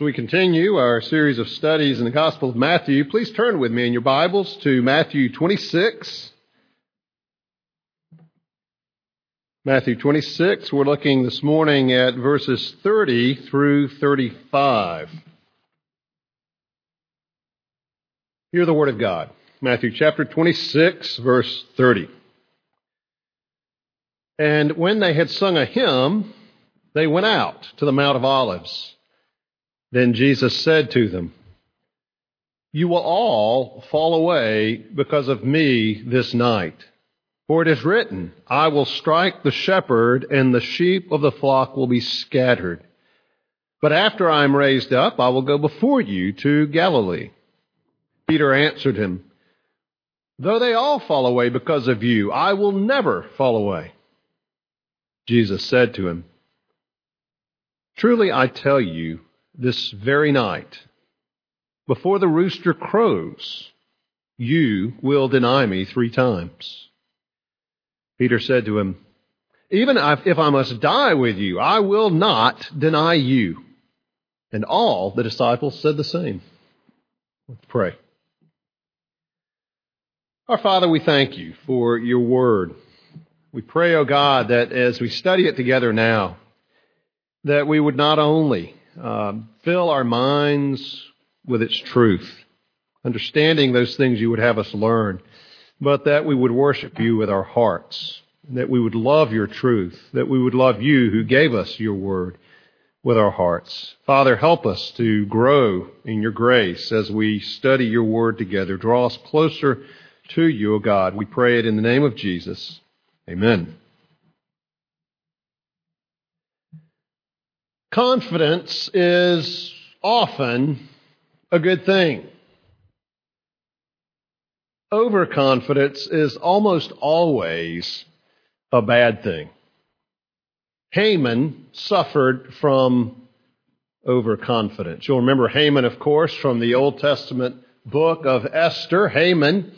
So we continue our series of studies in the Gospel of Matthew. Please turn with me in your Bibles to Matthew 26. Matthew 26, we're looking this morning at verses 30 through 35. Hear the Word of God. Matthew chapter 26, verse 30. And when they had sung a hymn, they went out to the Mount of Olives. Then Jesus said to them, You will all fall away because of me this night. For it is written, I will strike the shepherd, and the sheep of the flock will be scattered. But after I am raised up, I will go before you to Galilee. Peter answered him, Though they all fall away because of you, I will never fall away. Jesus said to him, Truly I tell you, this very night, before the rooster crows, you will deny me three times. Peter said to him, Even if I must die with you, I will not deny you. And all the disciples said the same. Let's pray. Our Father, we thank you for your word. We pray, O oh God, that as we study it together now, that we would not only um, fill our minds with its truth, understanding those things you would have us learn, but that we would worship you with our hearts, that we would love your truth, that we would love you who gave us your word with our hearts. Father, help us to grow in your grace as we study your word together. Draw us closer to you, O God. We pray it in the name of Jesus. Amen. Confidence is often a good thing. Overconfidence is almost always a bad thing. Haman suffered from overconfidence. You'll remember Haman, of course, from the Old Testament book of Esther. Haman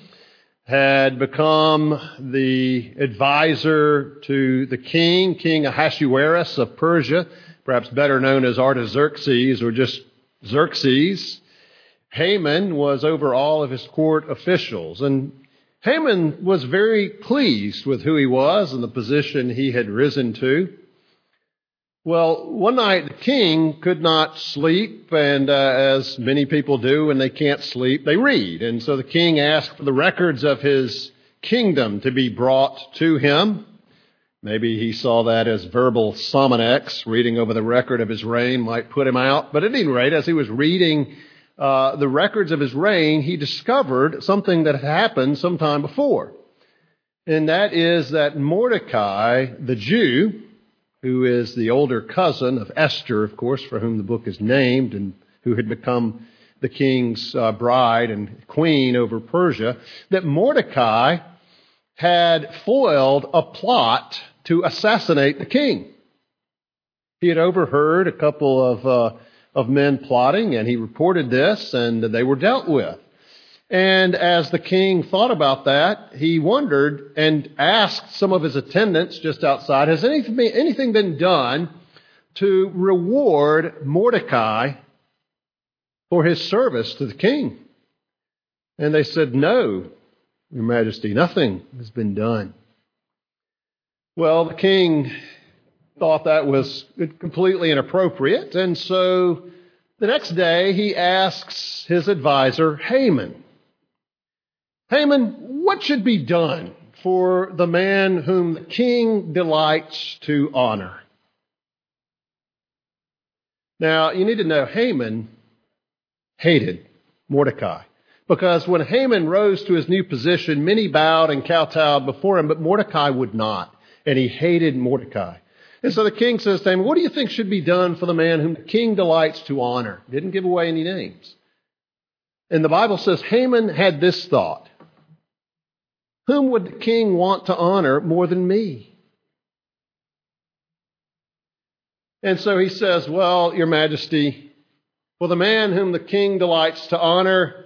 had become the advisor to the king, King Ahasuerus of Persia perhaps better known as Artaxerxes or just Xerxes. Haman was over all of his court officials. And Haman was very pleased with who he was and the position he had risen to. Well, one night the king could not sleep, and uh, as many people do when they can't sleep, they read. And so the king asked for the records of his kingdom to be brought to him. Maybe he saw that as verbal Sominex, reading over the record of his reign might put him out. But at any rate, as he was reading uh, the records of his reign, he discovered something that had happened some time before. And that is that Mordecai, the Jew, who is the older cousin of Esther, of course, for whom the book is named, and who had become the king's uh, bride and queen over Persia, that Mordecai had foiled a plot to assassinate the king. He had overheard a couple of, uh, of men plotting, and he reported this, and they were dealt with. And as the king thought about that, he wondered and asked some of his attendants just outside, Has anything, anything been done to reward Mordecai for his service to the king? And they said, No, Your Majesty, nothing has been done. Well, the king thought that was completely inappropriate, and so the next day he asks his advisor, Haman, Haman, what should be done for the man whom the king delights to honor? Now, you need to know Haman hated Mordecai. Because when Haman rose to his new position, many bowed and kowtowed before him, but Mordecai would not and he hated Mordecai. And so the king says to him, What do you think should be done for the man whom the king delights to honor? Didn't give away any names. And the Bible says Haman had this thought Whom would the king want to honor more than me? And so he says, Well, Your Majesty, for the man whom the king delights to honor,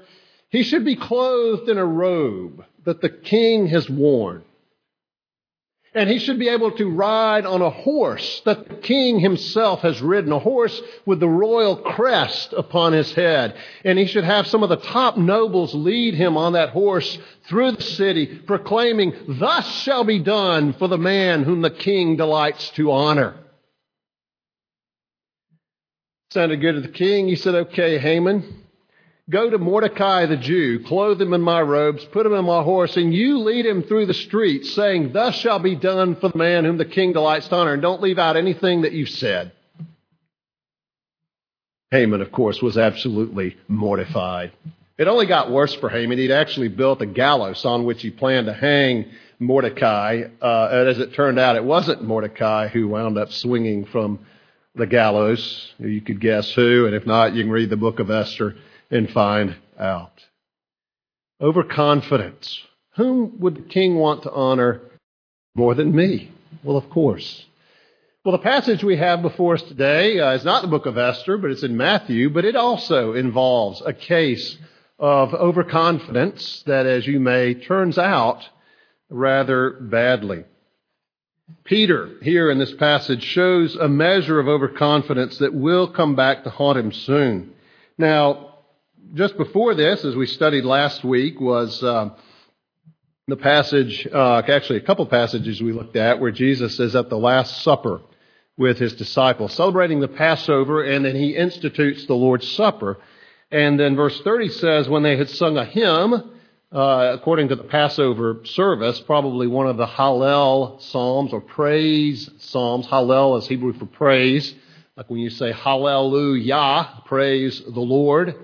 he should be clothed in a robe that the king has worn. And he should be able to ride on a horse that the king himself has ridden, a horse with the royal crest upon his head. And he should have some of the top nobles lead him on that horse through the city, proclaiming, Thus shall be done for the man whom the king delights to honor. Sounded good to the king. He said, Okay, Haman, Go to Mordecai the Jew, clothe him in my robes, put him on my horse, and you lead him through the streets, saying, Thus shall be done for the man whom the king delights to honor. And don't leave out anything that you've said. Haman, of course, was absolutely mortified. It only got worse for Haman. He'd actually built a gallows on which he planned to hang Mordecai. Uh, and as it turned out, it wasn't Mordecai who wound up swinging from the gallows. You could guess who, and if not, you can read the book of Esther and find out. Overconfidence. Whom would the king want to honor more than me? Well, of course. Well, the passage we have before us today uh, is not the book of Esther, but it's in Matthew, but it also involves a case of overconfidence that, as you may, turns out rather badly. Peter, here in this passage, shows a measure of overconfidence that will come back to haunt him soon. Now, just before this, as we studied last week, was uh, the passage, uh, actually a couple passages we looked at, where Jesus is at the Last Supper with his disciples, celebrating the Passover, and then he institutes the Lord's Supper. And then verse 30 says, when they had sung a hymn, uh, according to the Passover service, probably one of the Hallel psalms or praise psalms. Hallel is Hebrew for praise, like when you say Hallelujah, praise the Lord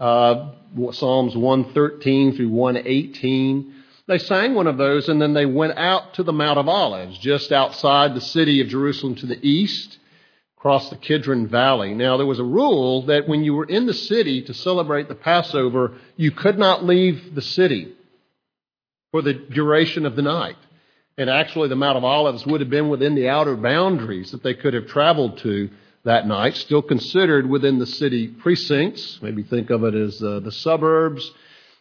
uh, Psalms 113 through 118. They sang one of those and then they went out to the Mount of Olives, just outside the city of Jerusalem to the east, across the Kidron Valley. Now, there was a rule that when you were in the city to celebrate the Passover, you could not leave the city for the duration of the night. And actually, the Mount of Olives would have been within the outer boundaries that they could have traveled to that night, still considered within the city precincts. Maybe think of it as uh, the suburbs.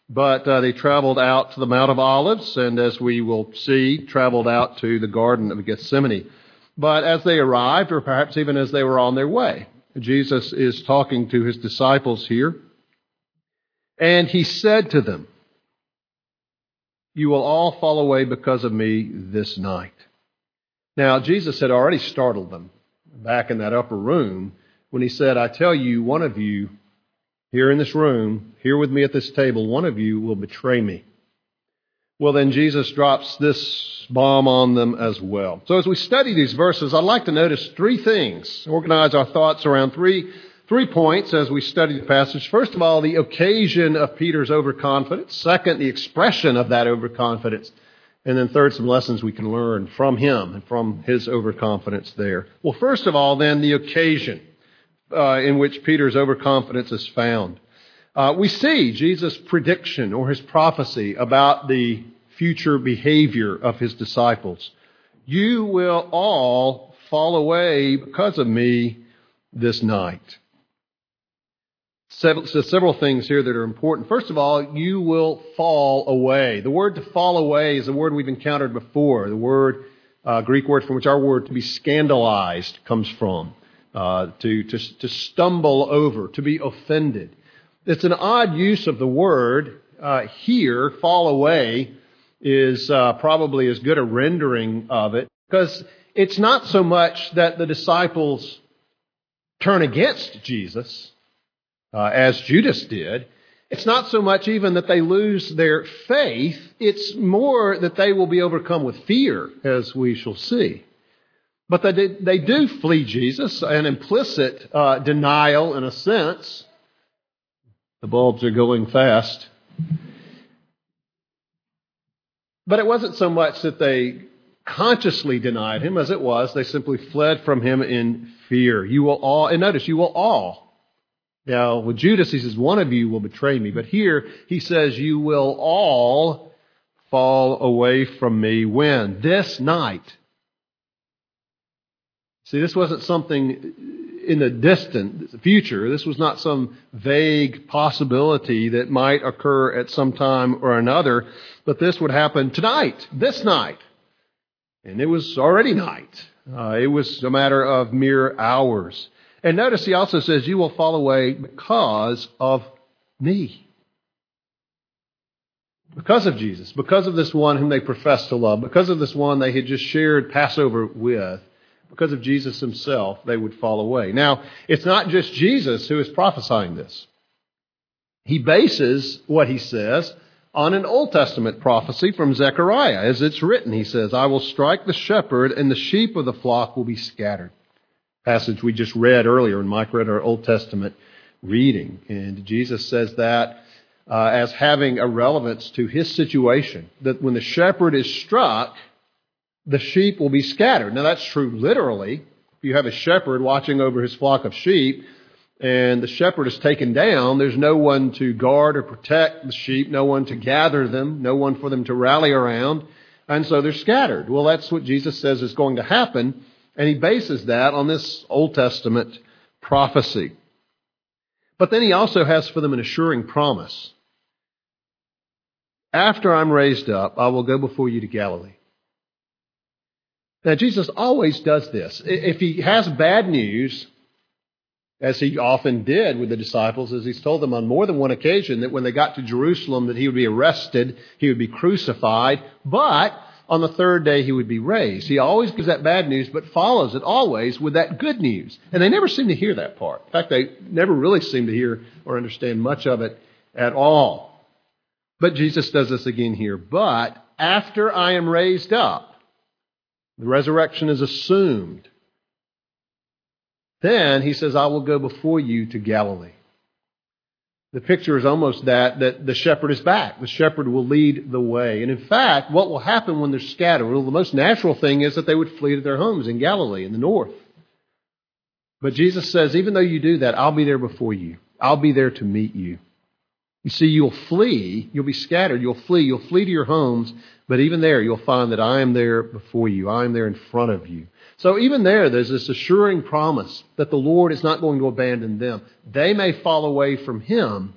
But uh, they traveled out to the Mount of Olives, and as we will see, traveled out to the Garden of Gethsemane. But as they arrived, or perhaps even as they were on their way, Jesus is talking to his disciples here. And he said to them, You will all fall away because of me this night. Now, Jesus had already startled them back in that upper room when he said, I tell you, one of you here in this room, here with me at this table, one of you will betray me. Well, then Jesus drops this bomb on them as well. So as we study these verses, I'd like to notice three things, organize our thoughts around three, three points as we study the passage. First of all, the occasion of Peter's overconfidence. Second, the expression of that overconfidence. And then, third, some lessons we can learn from him and from his overconfidence there. Well, first of all, then, the occasion uh, in which Peter's overconfidence is found. Uh, we see Jesus' prediction or his prophecy about the future behavior of his disciples. You will all fall away because of me this night several, several things here that are important. First of all, you will fall away. The word to fall away is a word we've encountered before. The word, uh, Greek word from which our word to be scandalized comes from. Uh, to, to, to stumble over, to be offended. It's an odd use of the word uh, here, fall away, is uh, probably as good a rendering of it because it's not so much that the disciples turn against Jesus, uh, as Judas did, it's not so much even that they lose their faith, it's more that they will be overcome with fear, as we shall see. But they, did, they do flee Jesus, an implicit uh, denial in a sense. The bulbs are going fast. But it wasn't so much that they consciously denied him as it was they simply fled from him in fear. You will all, and notice, you will all Yeah, with Judas, he says, one of you will betray me. But here, he says, you will all fall away from me when? This night. See, this wasn't something in the distant future. This was not some vague possibility that might occur at some time or another, but this would happen tonight, this night. And it was already night. Uh, it was a matter of mere hours. And notice he also says, You will fall away because of me. Because of Jesus, because of this one whom they profess to love, because of this one they had just shared Passover with, because of Jesus himself, they would fall away. Now, it's not just Jesus who is prophesying this. He bases what he says on an Old Testament prophecy from Zechariah. As it's written, he says, I will strike the shepherd, and the sheep of the flock will be scattered. Passage we just read earlier, and Mike read our Old Testament reading. And Jesus says that uh, as having a relevance to his situation. That when the shepherd is struck, the sheep will be scattered. Now, that's true literally. If you have a shepherd watching over his flock of sheep, and the shepherd is taken down, there's no one to guard or protect the sheep, no one to gather them, no one for them to rally around, and so they're scattered. Well, that's what Jesus says is going to happen, and he bases that on this Old Testament prophecy. But then he also has for them an assuring promise. After I'm raised up, I will go before you to Galilee. Now, Jesus always does this. If he has bad news, as he often did with the disciples, as he's told them on more than one occasion that when they got to Jerusalem that he would be arrested, he would be crucified, but on the third day he would be raised. He always gives that bad news, but follows it always with that good news. And they never seem to hear that part. In fact, they never really seem to hear or understand much of it at all. But Jesus does this again here. But after I am raised up, the resurrection is assumed. Then he says, I will go before you to Galilee. The picture is almost that, that the shepherd is back. The shepherd will lead the way. And in fact, what will happen when they're scattered? Well, the most natural thing is that they would flee to their homes in Galilee, in the north. But Jesus says, even though you do that, I'll be there before you. I'll be there to meet you. You see, you'll flee, you'll be scattered, you'll flee, you'll flee to your homes, but even there you'll find that I am there before you, I am there in front of you. So even there, there's this assuring promise that the Lord is not going to abandon them. They may fall away from Him,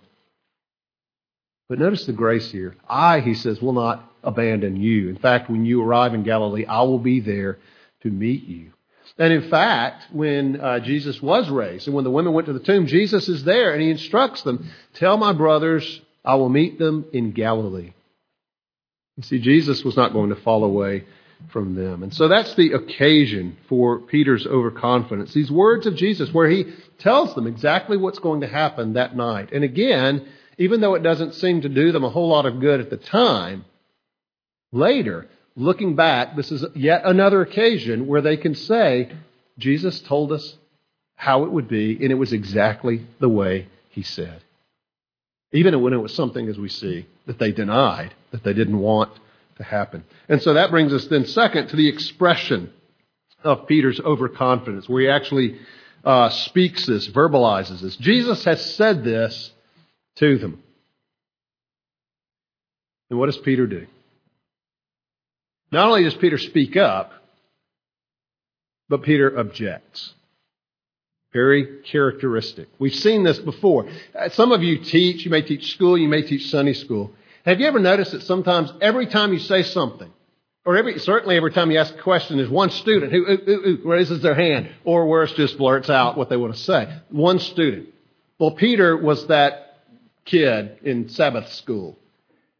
but notice the grace here. I, he says, will not abandon you. In fact, when you arrive in Galilee, I will be there to meet you. And in fact, when uh, Jesus was raised and when the women went to the tomb, Jesus is there and he instructs them Tell my brothers, I will meet them in Galilee. You see, Jesus was not going to fall away from them. And so that's the occasion for Peter's overconfidence. These words of Jesus, where he tells them exactly what's going to happen that night. And again, even though it doesn't seem to do them a whole lot of good at the time, later, looking back, this is yet another occasion where they can say, Jesus told us how it would be, and it was exactly the way he said. Even when it was something, as we see, that they denied, that they didn't want to happen. And so that brings us then, second, to the expression of Peter's overconfidence, where he actually uh, speaks this, verbalizes this. Jesus has said this to them. And what does Peter do? Not only does Peter speak up, but Peter objects. Very characteristic. We've seen this before. Uh, some of you teach, you may teach school, you may teach Sunday school. Have you ever noticed that sometimes every time you say something, or every, certainly every time you ask a question, there's one student who ooh, ooh, ooh, raises their hand, or worse, just blurts out what they want to say. One student. Well, Peter was that kid in Sabbath school.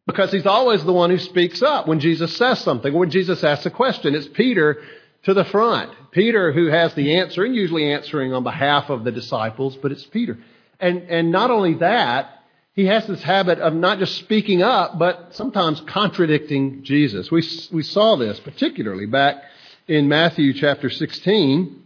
Because he's always the one who speaks up when Jesus says something, when Jesus asks a question. It's Peter to the front. Peter who has the answer, and usually answering on behalf of the disciples, but it's Peter. And, and not only that, he has this habit of not just speaking up, but sometimes contradicting Jesus. We, we saw this particularly back in Matthew chapter 16.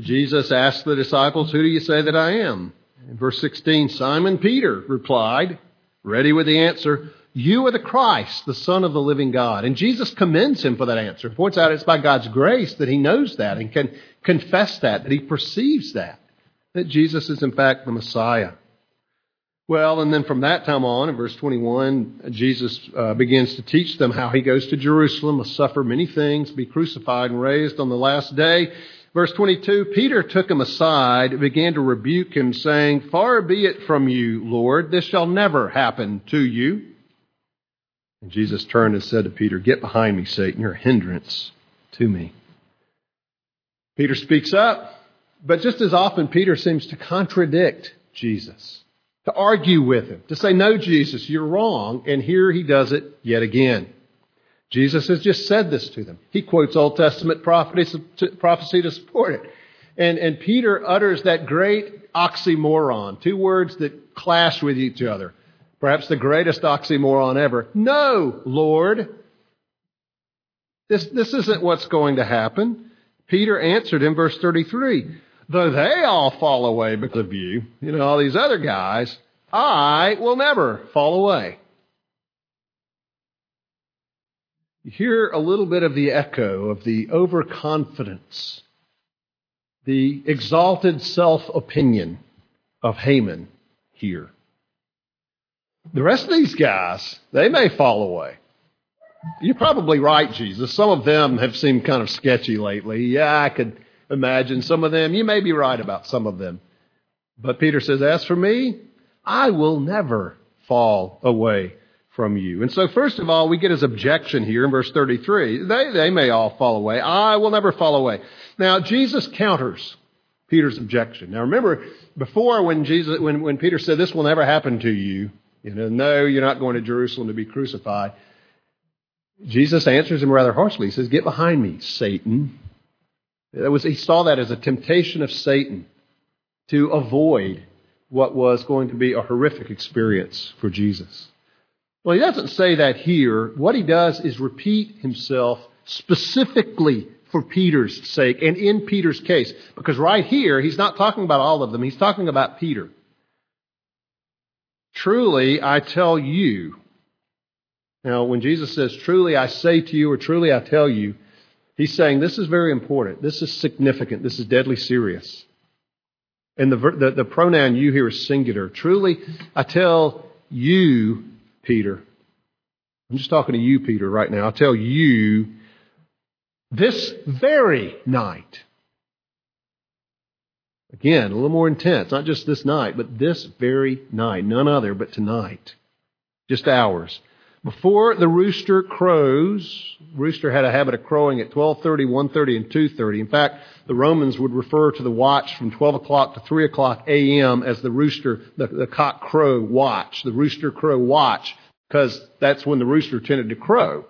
Jesus asked the disciples, Who do you say that I am? In verse 16, Simon Peter replied, ready with the answer, You are the Christ, the Son of the living God. And Jesus commends him for that answer. Points out it's by God's grace that he knows that and can confess that, that he perceives that. that Jesus is, in fact, the Messiah. Well, and then from that time on, in verse 21, Jesus uh, begins to teach them how he goes to Jerusalem, must suffer many things, be crucified and raised on the last day. Verse 22, Peter took him aside began to rebuke him, saying, Far be it from you, Lord, this shall never happen to you. And Jesus turned and said to Peter, Get behind me, Satan, you're a hindrance to me. Peter speaks up, but just as often, Peter seems to contradict Jesus to argue with him, to say, No, Jesus, you're wrong. And here he does it yet again. Jesus has just said this to them. He quotes Old Testament prophecy to support it. And, and Peter utters that great oxymoron, two words that clash with each other. Perhaps the greatest oxymoron ever. No, Lord. This, this isn't what's going to happen. Peter answered in verse 33 though they all fall away because of you, you know, all these other guys, I will never fall away. You hear a little bit of the echo of the overconfidence, the exalted self opinion of Haman here. The rest of these guys, they may fall away. You're probably right, Jesus. Some of them have seemed kind of sketchy lately. Yeah, I could imagine some of them. You may be right about some of them. But Peter says, As for me, I will never fall away from you. And so, first of all, we get his objection here in verse 33. They, they may all fall away. I will never fall away. Now, Jesus counters Peter's objection. Now, remember, before when Jesus, when, when Peter said, This will never happen to you, you know, no, you're not going to Jerusalem to be crucified. Jesus answers him rather harshly. He says, Get behind me, Satan. Was, he saw that as a temptation of Satan to avoid what was going to be a horrific experience for Jesus. Well, he doesn't say that here. What he does is repeat himself specifically for Peter's sake and in Peter's case. Because right here, he's not talking about all of them, he's talking about Peter. Truly, I tell you. Now, when Jesus says, Truly I say to you, or truly I tell you, He's saying this is very important. This is significant. This is deadly serious. And the, the, the pronoun you here is singular. Truly, I tell you, Peter, I'm just talking to you, Peter, right now. I tell you, this very night, again, a little more intense, not just this night, but this very night, none other but tonight, just hours. Before the rooster crows, rooster had a habit of crowing at 12:30, 1:30, and 2:30. In fact, the Romans would refer to the watch from 12 o'clock to 3 o'clock a.m. as the rooster, the, the cock crow watch, the rooster crow watch, because that's when the rooster tended to crow.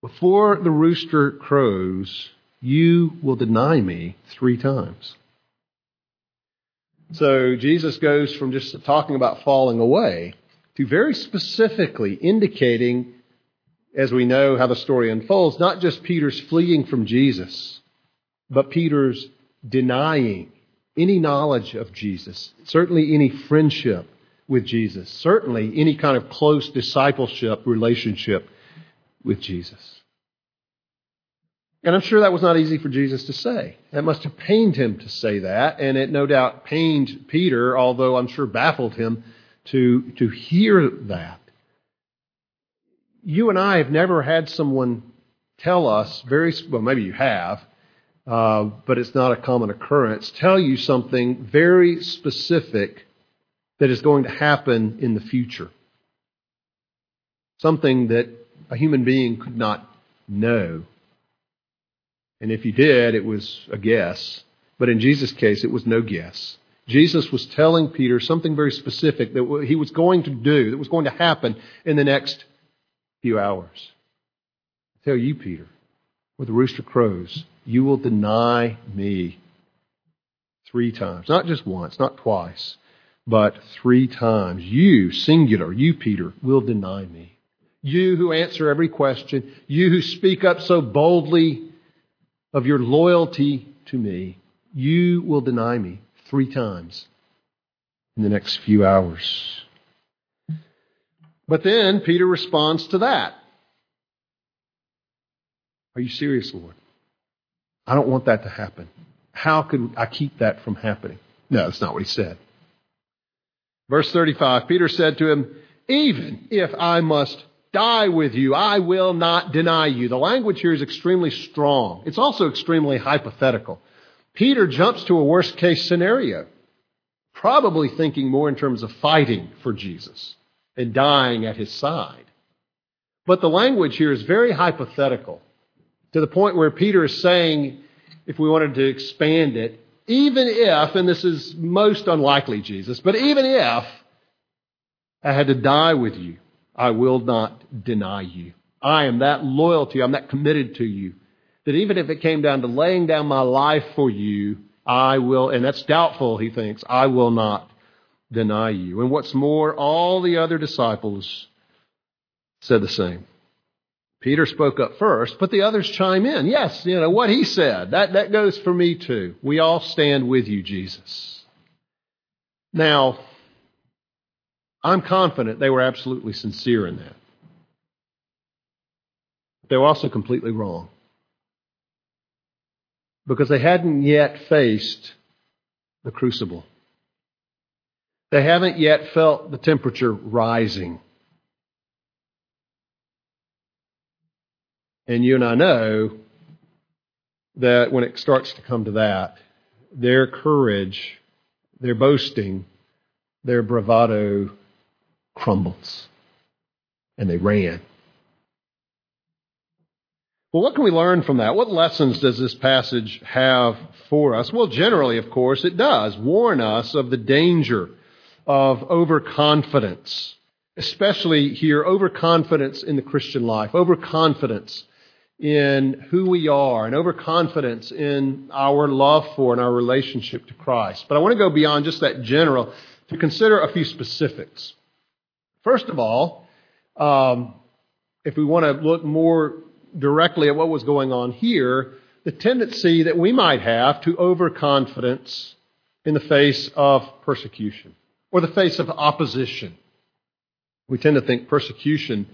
Before the rooster crows, you will deny me three times. So Jesus goes from just talking about falling away to very specifically indicating, as we know how the story unfolds, not just Peter's fleeing from Jesus, but Peter's denying any knowledge of Jesus, certainly any friendship with Jesus, certainly any kind of close discipleship relationship with Jesus. And I'm sure that was not easy for Jesus to say. That must have pained him to say that, and it no doubt pained Peter, although I'm sure baffled him to, to hear that. You and I have never had someone tell us very, well, maybe you have, uh, but it's not a common occurrence, tell you something very specific that is going to happen in the future. Something that a human being could not know. And if you did, it was a guess. But in Jesus' case, it was no guess. Jesus was telling Peter something very specific that he was going to do, that was going to happen in the next few hours. I tell you, Peter, where the rooster crows, you will deny me three times. Not just once, not twice, but three times. You, singular, you, Peter, will deny me. You who answer every question, you who speak up so boldly of your loyalty to me, you will deny me three times in the next few hours. But then Peter responds to that. Are you serious, Lord? I don't want that to happen. How could I keep that from happening? No, that's not what he said. Verse 35 Peter said to him, Even if I must die with you, I will not deny you. The language here is extremely strong. It's also extremely hypothetical. Peter jumps to a worst case scenario, probably thinking more in terms of fighting for Jesus and dying at his side. But the language here is very hypothetical to the point where Peter is saying, if we wanted to expand it, even if, and this is most unlikely, Jesus, but even if I had to die with you, I will not deny you. I am that loyal to you. I'm that committed to you that even if it came down to laying down my life for you, I will, and that's doubtful, he thinks, I will not deny you. And what's more, all the other disciples said the same. Peter spoke up first, but the others chime in. Yes, you know, what he said, that, that goes for me too. We all stand with you, Jesus. Now, I'm confident they were absolutely sincere in that. They were also completely wrong. Because they hadn't yet faced the crucible. They haven't yet felt the temperature rising. And you and I know that when it starts to come to that, their courage, their boasting, their bravado crumbles. And they ran. Well, what can we learn from that? What lessons does this passage have for us? Well, generally, of course, it does warn us of the danger of overconfidence, especially here, overconfidence in the Christian life, overconfidence in who we are, and overconfidence in our love for and our relationship to Christ. But I want to go beyond just that general to consider a few specifics. First of all, um, if we want to look more directly at what was going on here, the tendency that we might have to overconfidence in the face of persecution or the face of opposition. We tend to think persecution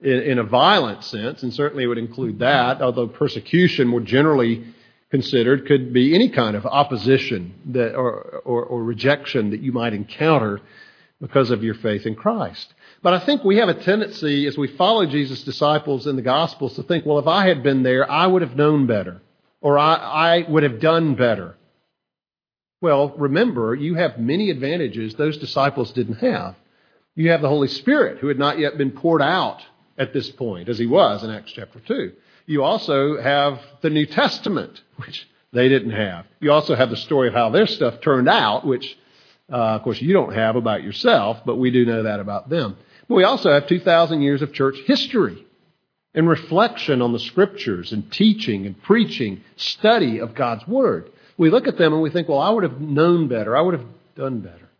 in, in a violent sense, and certainly it would include that, although persecution more generally considered could be any kind of opposition that, or, or, or rejection that you might encounter because of your faith in Christ. But I think we have a tendency as we follow Jesus' disciples in the Gospels to think, well, if I had been there, I would have known better, or I, I would have done better. Well, remember, you have many advantages those disciples didn't have. You have the Holy Spirit, who had not yet been poured out at this point, as he was in Acts chapter 2. You also have the New Testament, which they didn't have. You also have the story of how their stuff turned out, which, uh, of course, you don't have about yourself, but we do know that about them. But we also have 2,000 years of church history and reflection on the scriptures and teaching and preaching, study of God's Word. We look at them and we think, well, I would have known better. I would have done better.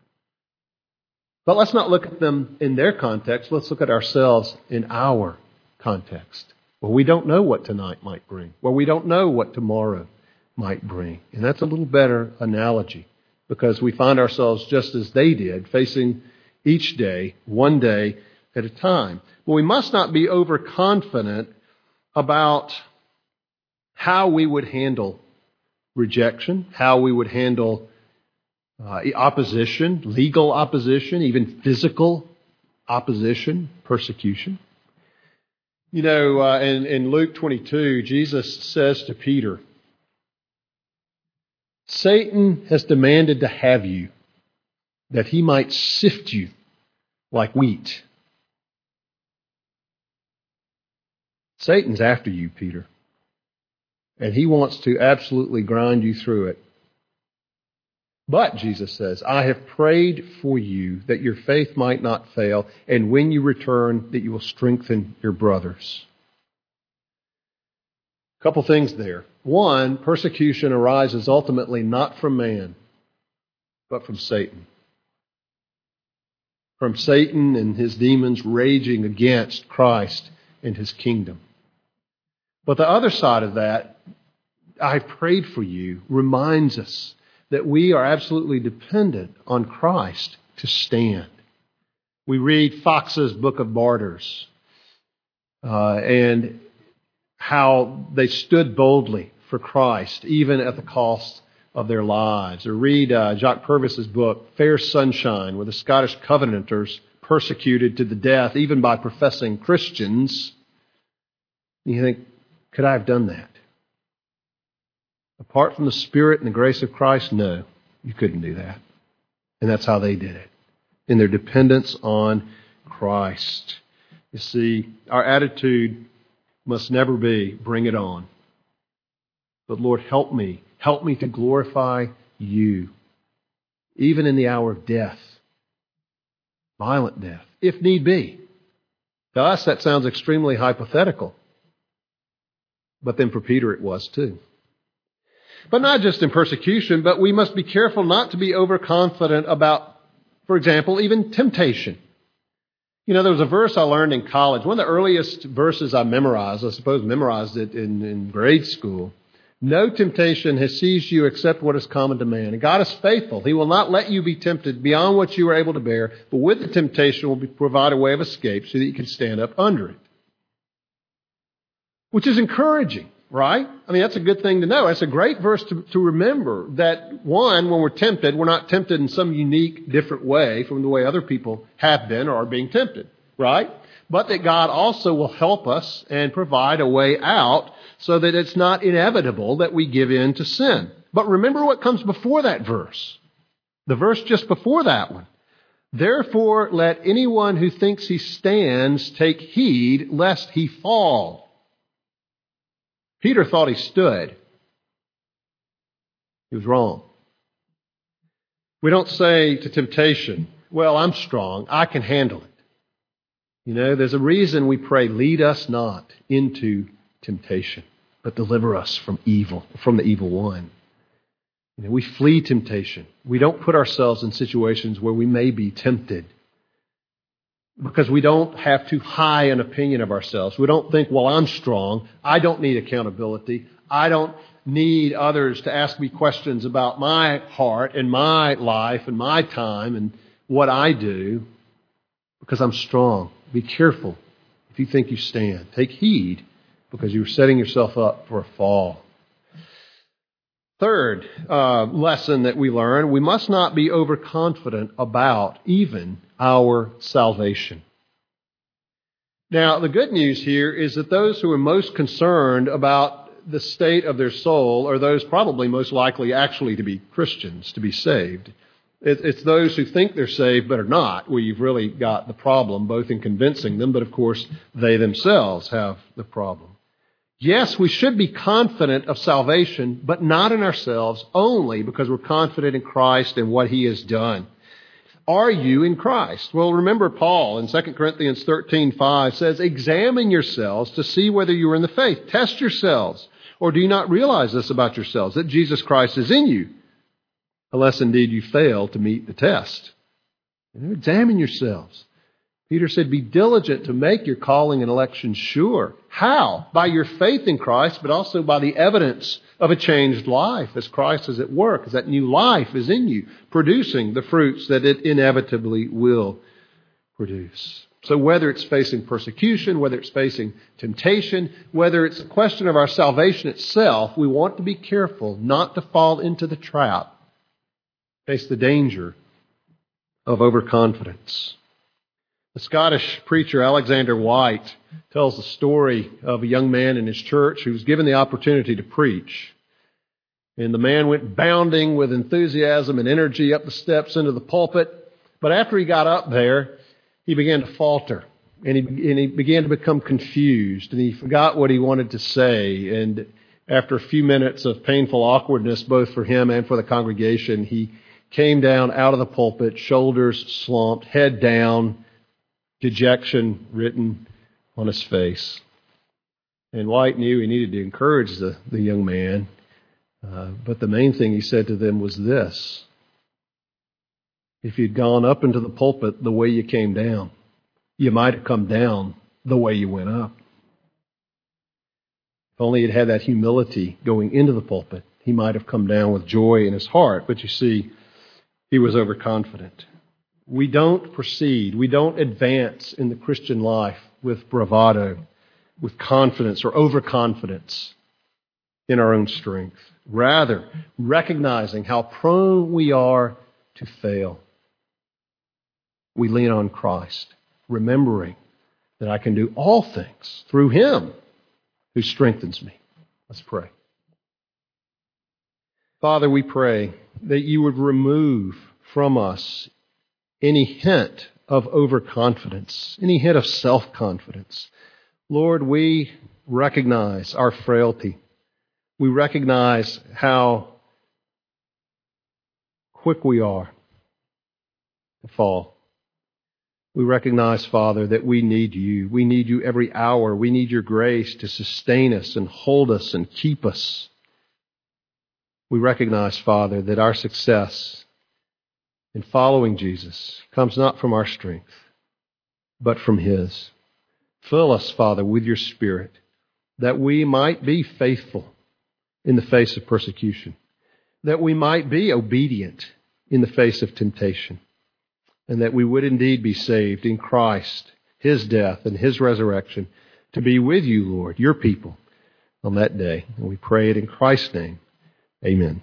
But let's not look at them in their context. Let's look at ourselves in our context. Well, we don't know what tonight might bring. Well, we don't know what tomorrow might bring. And that's a little better analogy because we find ourselves just as they did, facing each day, one day at a time. But we must not be overconfident about how we would handle rejection, how we would handle uh, opposition, legal opposition, even physical opposition, persecution. You know, uh, in, in Luke 22, Jesus says to Peter, Satan has demanded to have you that he might sift you like wheat. Satan's after you, Peter. And he wants to absolutely grind you through it. But, Jesus says, I have prayed for you that your faith might not fail, and when you return, that you will strengthen your brothers. Couple things there. One, persecution arises ultimately not from man, but from Satan. From Satan and his demons raging against Christ and his kingdom. But the other side of that, I've prayed for you, reminds us that we are absolutely dependent on Christ to stand. We read Foxe's Book of Martyrs uh, and how they stood boldly for Christ, even at the cost of their lives. Or read uh, Purves's book, Fair Sunshine, where the Scottish Covenanters persecuted to the death, even by professing Christians. You think, could I have done that? Apart from the Spirit and the grace of Christ, no, you couldn't do that. And that's how they did it, in their dependence on Christ. You see, our attitude must never be, bring it on. But Lord, help me. Help me to glorify you, even in the hour of death, violent death, if need be. To us, that sounds extremely hypothetical. But then for Peter, it was too. But not just in persecution, but we must be careful not to be overconfident about, for example, even temptation. You know, there was a verse I learned in college. One of the earliest verses I memorized, I suppose memorized it in, in grade school. No temptation has seized you except what is common to man. And God is faithful. He will not let you be tempted beyond what you are able to bear, but with the temptation will be, provide a way of escape so that you can stand up under it. Which is encouraging, right? I mean, that's a good thing to know. That's a great verse to, to remember that one, when we're tempted, we're not tempted in some unique, different way from the way other people have been or are being tempted, right? But that God also will help us and provide a way out so that it's not inevitable that we give in to sin. But remember what comes before that verse. The verse just before that one. Therefore, let anyone who thinks he stands take heed lest he fall. Peter thought he stood. He was wrong. We don't say to temptation, well, I'm strong. I can handle it. You know, there's a reason we pray, lead us not into temptation, but deliver us from evil, from the evil one. You know, we flee temptation. We don't put ourselves in situations where we may be tempted because we don't have too high an opinion of ourselves. We don't think, well, I'm strong. I don't need accountability. I don't need others to ask me questions about my heart and my life and my time and what I do because I'm strong. Be careful if you think you stand. Take heed because you're setting yourself up for a fall. Third uh, lesson that we learn we must not be overconfident about even our salvation. Now, the good news here is that those who are most concerned about the state of their soul are those probably most likely actually to be Christians, to be saved. It's those who think they're saved but are not, where you've really got the problem, both in convincing them, but of course, they themselves have the problem. Yes, we should be confident of salvation, but not in ourselves only because we're confident in Christ and what He has done. Are you in Christ? Well, remember Paul in 2 Corinthians 13:5 says, "Examine yourselves to see whether you are in the faith. Test yourselves. Or do you not realize this about yourselves that Jesus Christ is in you? Unless indeed you fail to meet the test." Examine yourselves. Peter said, Be diligent to make your calling and election sure. How? By your faith in Christ, but also by the evidence of a changed life as Christ is at work, as that new life is in you, producing the fruits that it inevitably will produce. So whether it's facing persecution, whether it's facing temptation, whether it's a question of our salvation itself, we want to be careful not to fall into the trap, face the danger of overconfidence. The Scottish preacher Alexander Whyte tells the story of a young man in his church who was given the opportunity to preach. And the man went bounding with enthusiasm and energy up the steps into the pulpit. But after he got up there, he began to falter and he, and he began to become confused and he forgot what he wanted to say. And after a few minutes of painful awkwardness, both for him and for the congregation, he came down out of the pulpit, shoulders slumped, head down, dejection written on his face. And Whyte knew he needed to encourage the, the young man. Uh, but the main thing he said to them was this If you'd gone up into the pulpit the way you came down, you might have come down the way you went up. If only he'd had that humility going into the pulpit, he might have come down with joy in his heart. But you see, he was overconfident. We don't proceed, we don't advance in the Christian life with bravado, with confidence or overconfidence. in our own strength. Rather, recognizing how prone we are to fail, we lean on Christ, remembering that I can do all things through Him who strengthens me. Let's pray. Father, we pray that you would remove from us any hint of overconfidence, any hint of self confidence. Lord, we recognize our frailty. We recognize how quick we are to fall. We recognize, Father, that we need you. We need you every hour. We need your grace to sustain us and hold us and keep us. We recognize, Father, that our success in following Jesus comes not from our strength, but from His. Fill us, Father, with your Spirit, that we might be faithful in the face of persecution, that we might be obedient in the face of temptation, and that we would indeed be saved in Christ, His death, and His resurrection, to be with you, Lord, your people, on that day. And we pray it in Christ's name. Amen.